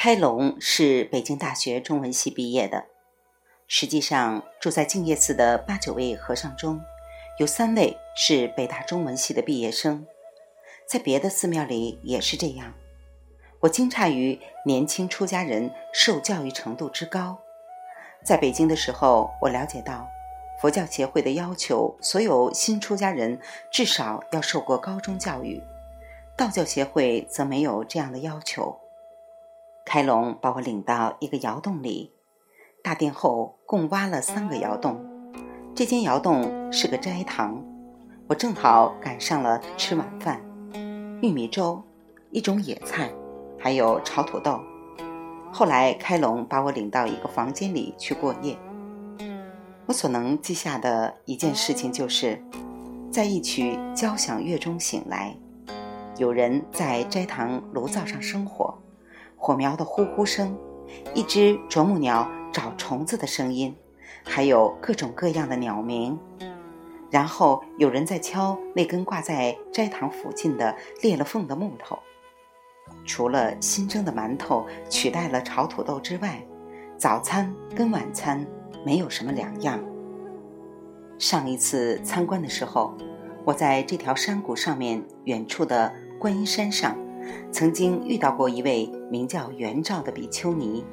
开龙是北京大学中文系毕业的。实际上，住在净业寺的八九位和尚中，有三位是北大中文系的毕业生。在别的寺庙里也是这样。我惊诧于年轻出家人受教育程度之高。在北京的时候，我了解到，佛教协会的要求，所有新出家人至少要受过高中教育；道教协会则没有这样的要求。开龙把我领到一个窑洞里，大殿后共挖了三个窑洞。这间窑洞是个斋堂，我正好赶上了吃晚饭，玉米粥，一种野菜，还有炒土豆。后来开龙把我领到一个房间里去过夜。我所能记下的一件事情就是，在一曲交响乐中醒来，有人在斋堂炉灶上生火。火苗的呼呼声，一只啄木鸟找虫子的声音，还有各种各样的鸟鸣。然后有人在敲那根挂在斋堂附近的裂了缝的木头。除了新蒸的馒头取代了炒土豆之外，早餐跟晚餐没有什么两样。上一次参观的时候，我在这条山谷上面远处的观音山上。曾经遇到过一位名叫元照的比丘尼。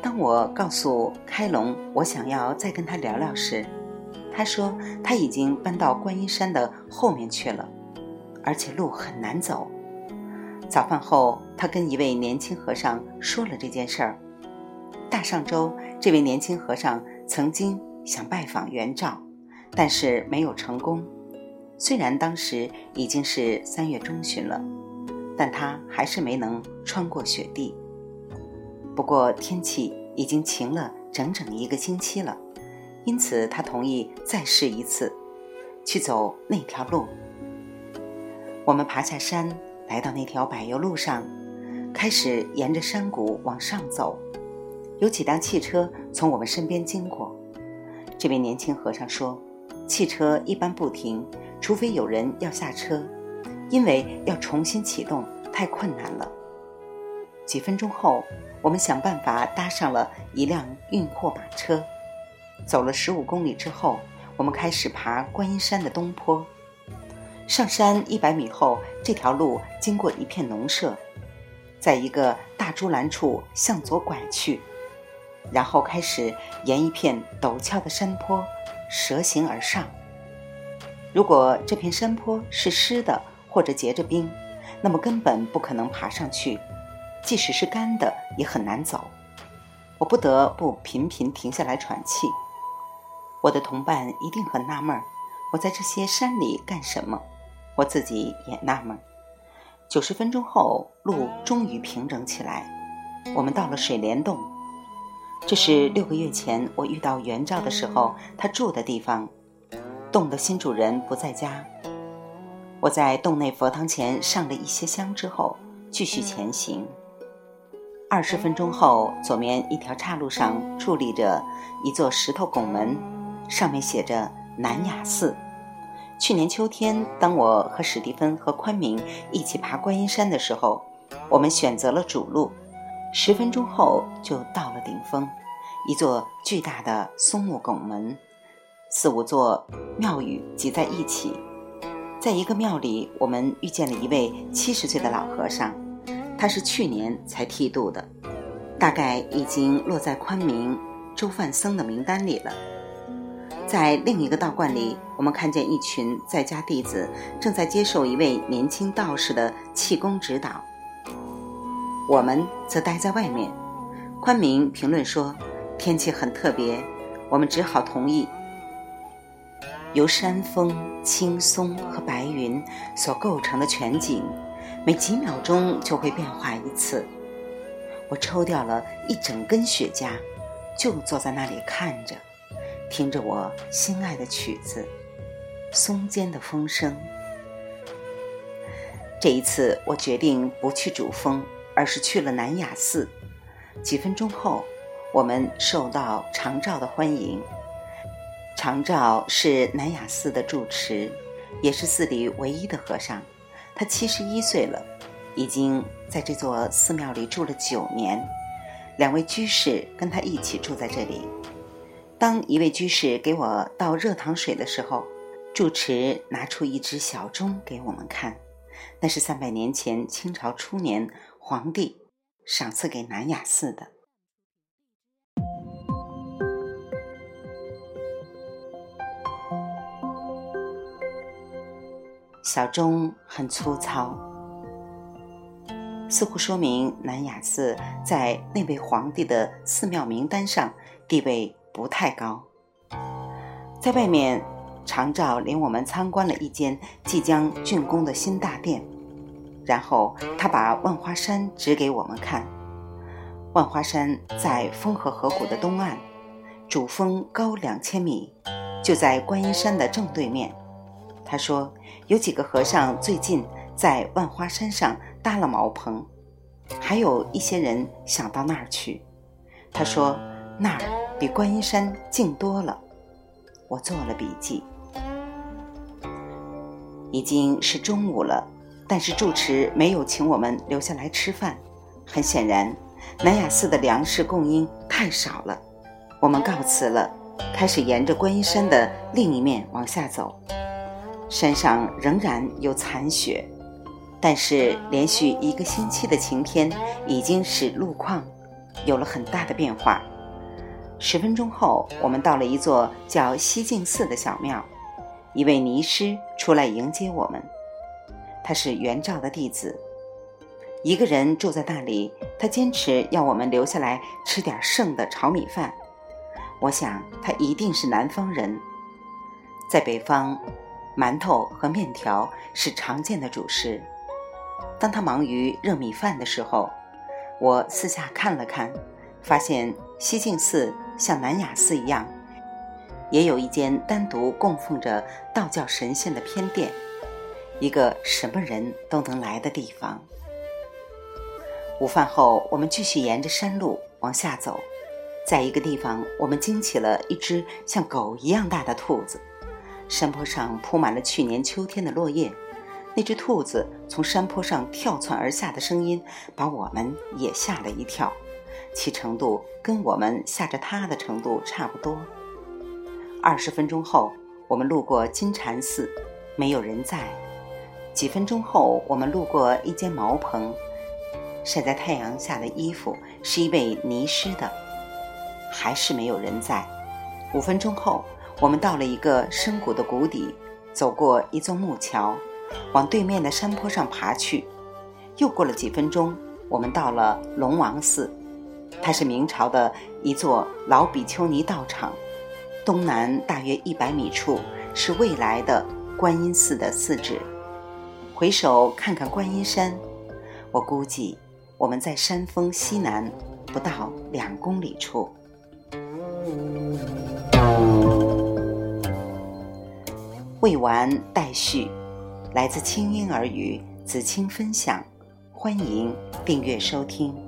当我告诉开龙我想要再跟他聊聊时，他说他已经搬到观音山的后面去了，而且路很难走。早饭后，他跟一位年轻和尚说了这件事儿。大上周，这位年轻和尚曾经想拜访元照，但是没有成功。虽然当时已经是三月中旬了。但他还是没能穿过雪地。不过天气已经晴了整整一个星期了，因此他同意再试一次，去走那条路。我们爬下山，来到那条柏油路上，开始沿着山谷往上走。有几辆汽车从我们身边经过。这位年轻和尚说：“汽车一般不停，除非有人要下车。”因为要重新启动太困难了。几分钟后，我们想办法搭上了一辆运货马车。走了十五公里之后，我们开始爬观音山的东坡。上山一百米后，这条路经过一片农舍，在一个大竹篮处向左拐去，然后开始沿一片陡峭的山坡蛇行而上。如果这片山坡是湿的，或者结着冰，那么根本不可能爬上去；即使是干的，也很难走。我不得不频频停下来喘气。我的同伴一定很纳闷，我在这些山里干什么？我自己也纳闷儿。九十分钟后，路终于平整起来，我们到了水帘洞。这是六个月前我遇到元照的时候他住的地方。洞的新主人不在家。我在洞内佛堂前上了一些香之后，继续前行。二十分钟后，左面一条岔路上矗立着一座石头拱门，上面写着“南雅寺”。去年秋天，当我和史蒂芬和宽明一起爬观音山的时候，我们选择了主路。十分钟后就到了顶峰，一座巨大的松木拱门，四五座庙宇挤在一起。在一个庙里，我们遇见了一位七十岁的老和尚，他是去年才剃度的，大概已经落在宽明周范僧的名单里了。在另一个道观里，我们看见一群在家弟子正在接受一位年轻道士的气功指导，我们则待在外面。宽明评论说：“天气很特别，我们只好同意。”由山峰、青松和白云所构成的全景，每几秒钟就会变化一次。我抽掉了一整根雪茄，就坐在那里看着，听着我心爱的曲子《松间的风声》。这一次，我决定不去主峰，而是去了南雅寺。几分钟后，我们受到常照的欢迎。常照是南雅寺的住持，也是寺里唯一的和尚。他七十一岁了，已经在这座寺庙里住了九年，两位居士跟他一起住在这里。当一位居士给我倒热糖水的时候，住持拿出一只小钟给我们看，那是三百年前清朝初年皇帝赏赐给南雅寺的。小钟很粗糙。似乎说明南雅寺在那位皇帝的寺庙名单上地位不太高。在外面，常照领我们参观了一间即将竣工的新大殿，然后他把万花山指给我们看。万花山在风河河谷的东岸，主峰高两千米，就在观音山的正对面。他说，有几个和尚最近。在万花山上搭了茅棚，还有一些人想到那儿去。他说那儿比观音山静多了。我做了笔记。已经是中午了，但是住持没有请我们留下来吃饭。很显然，南雅寺的粮食供应太少了。我们告辞了，开始沿着观音山的另一面往下走。山上仍然有残雪。但是连续一个星期的晴天已经使路况有了很大的变化。十分钟后，我们到了一座叫西净寺的小庙，一位尼师出来迎接我们。他是元照的弟子，一个人住在那里。他坚持要我们留下来吃点剩的炒米饭。我想他一定是南方人，在北方，馒头和面条是常见的主食。当他忙于热米饭的时候，我四下看了看，发现西净寺像南雅寺一样，也有一间单独供奉着道教神仙的偏殿，一个什么人都能来的地方。午饭后，我们继续沿着山路往下走，在一个地方，我们惊起了一只像狗一样大的兔子。山坡上铺满了去年秋天的落叶。那只兔子从山坡上跳窜而下的声音，把我们也吓了一跳，其程度跟我们吓着它的程度差不多。二十分钟后，我们路过金蝉寺，没有人在。几分钟后，我们路过一间茅棚，晒在太阳下的衣服是一位泥湿的，还是没有人在。五分钟后，我们到了一个深谷的谷底，走过一座木桥。往对面的山坡上爬去，又过了几分钟，我们到了龙王寺，它是明朝的一座老比丘尼道场，东南大约一百米处是未来的观音寺的寺址。回首看看观音山，我估计我们在山峰西南不到两公里处。未完待续。来自清音耳语，子清分享，欢迎订阅收听。